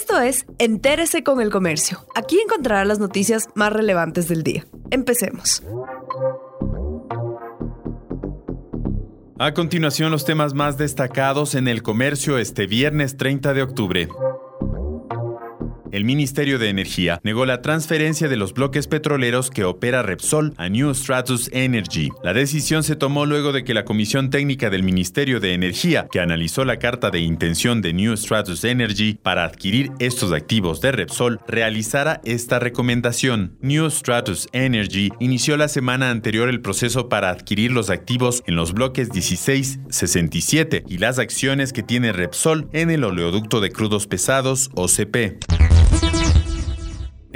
Esto es Entérese con el Comercio. Aquí encontrará las noticias más relevantes del día. Empecemos. A continuación, los temas más destacados en el comercio este viernes 30 de octubre. El Ministerio de Energía negó la transferencia de los bloques petroleros que opera Repsol a New Stratus Energy. La decisión se tomó luego de que la Comisión Técnica del Ministerio de Energía, que analizó la carta de intención de New Stratus Energy para adquirir estos activos de Repsol, realizara esta recomendación. New Stratus Energy inició la semana anterior el proceso para adquirir los activos en los bloques 16, 67 y las acciones que tiene Repsol en el oleoducto de crudos pesados OCP.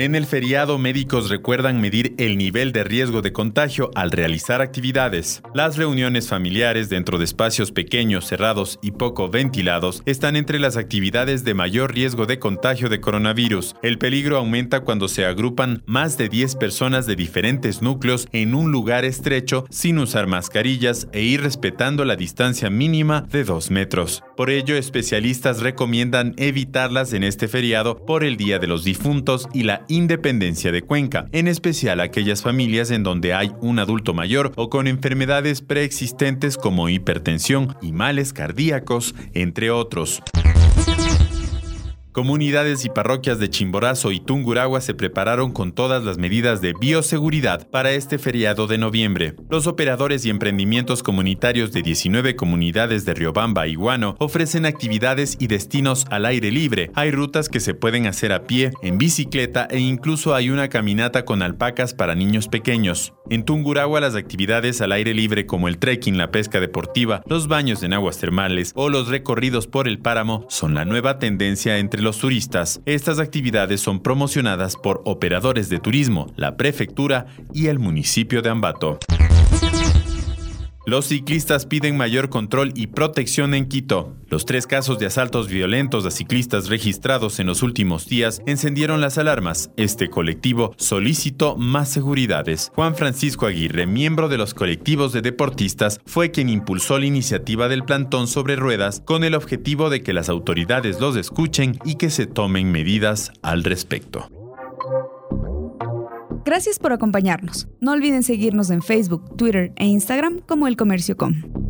En el feriado, médicos recuerdan medir el nivel de riesgo de contagio al realizar actividades. Las reuniones familiares dentro de espacios pequeños, cerrados y poco ventilados están entre las actividades de mayor riesgo de contagio de coronavirus. El peligro aumenta cuando se agrupan más de 10 personas de diferentes núcleos en un lugar estrecho sin usar mascarillas e ir respetando la distancia mínima de 2 metros. Por ello, especialistas recomiendan evitarlas en este feriado por el Día de los Difuntos y la independencia de Cuenca, en especial aquellas familias en donde hay un adulto mayor o con enfermedades preexistentes como hipertensión y males cardíacos, entre otros. Comunidades y parroquias de Chimborazo y Tunguragua se prepararon con todas las medidas de bioseguridad para este feriado de noviembre. Los operadores y emprendimientos comunitarios de 19 comunidades de Riobamba y Guano ofrecen actividades y destinos al aire libre. Hay rutas que se pueden hacer a pie, en bicicleta e incluso hay una caminata con alpacas para niños pequeños. En Tunguragua las actividades al aire libre como el trekking, la pesca deportiva, los baños en aguas termales o los recorridos por el páramo son la nueva tendencia entre los turistas. Estas actividades son promocionadas por operadores de turismo, la prefectura y el municipio de Ambato. Los ciclistas piden mayor control y protección en Quito. Los tres casos de asaltos violentos a ciclistas registrados en los últimos días encendieron las alarmas. Este colectivo solicitó más seguridades. Juan Francisco Aguirre, miembro de los colectivos de deportistas, fue quien impulsó la iniciativa del plantón sobre ruedas con el objetivo de que las autoridades los escuchen y que se tomen medidas al respecto. Gracias por acompañarnos. No olviden seguirnos en Facebook, Twitter e Instagram como El Comercio Com.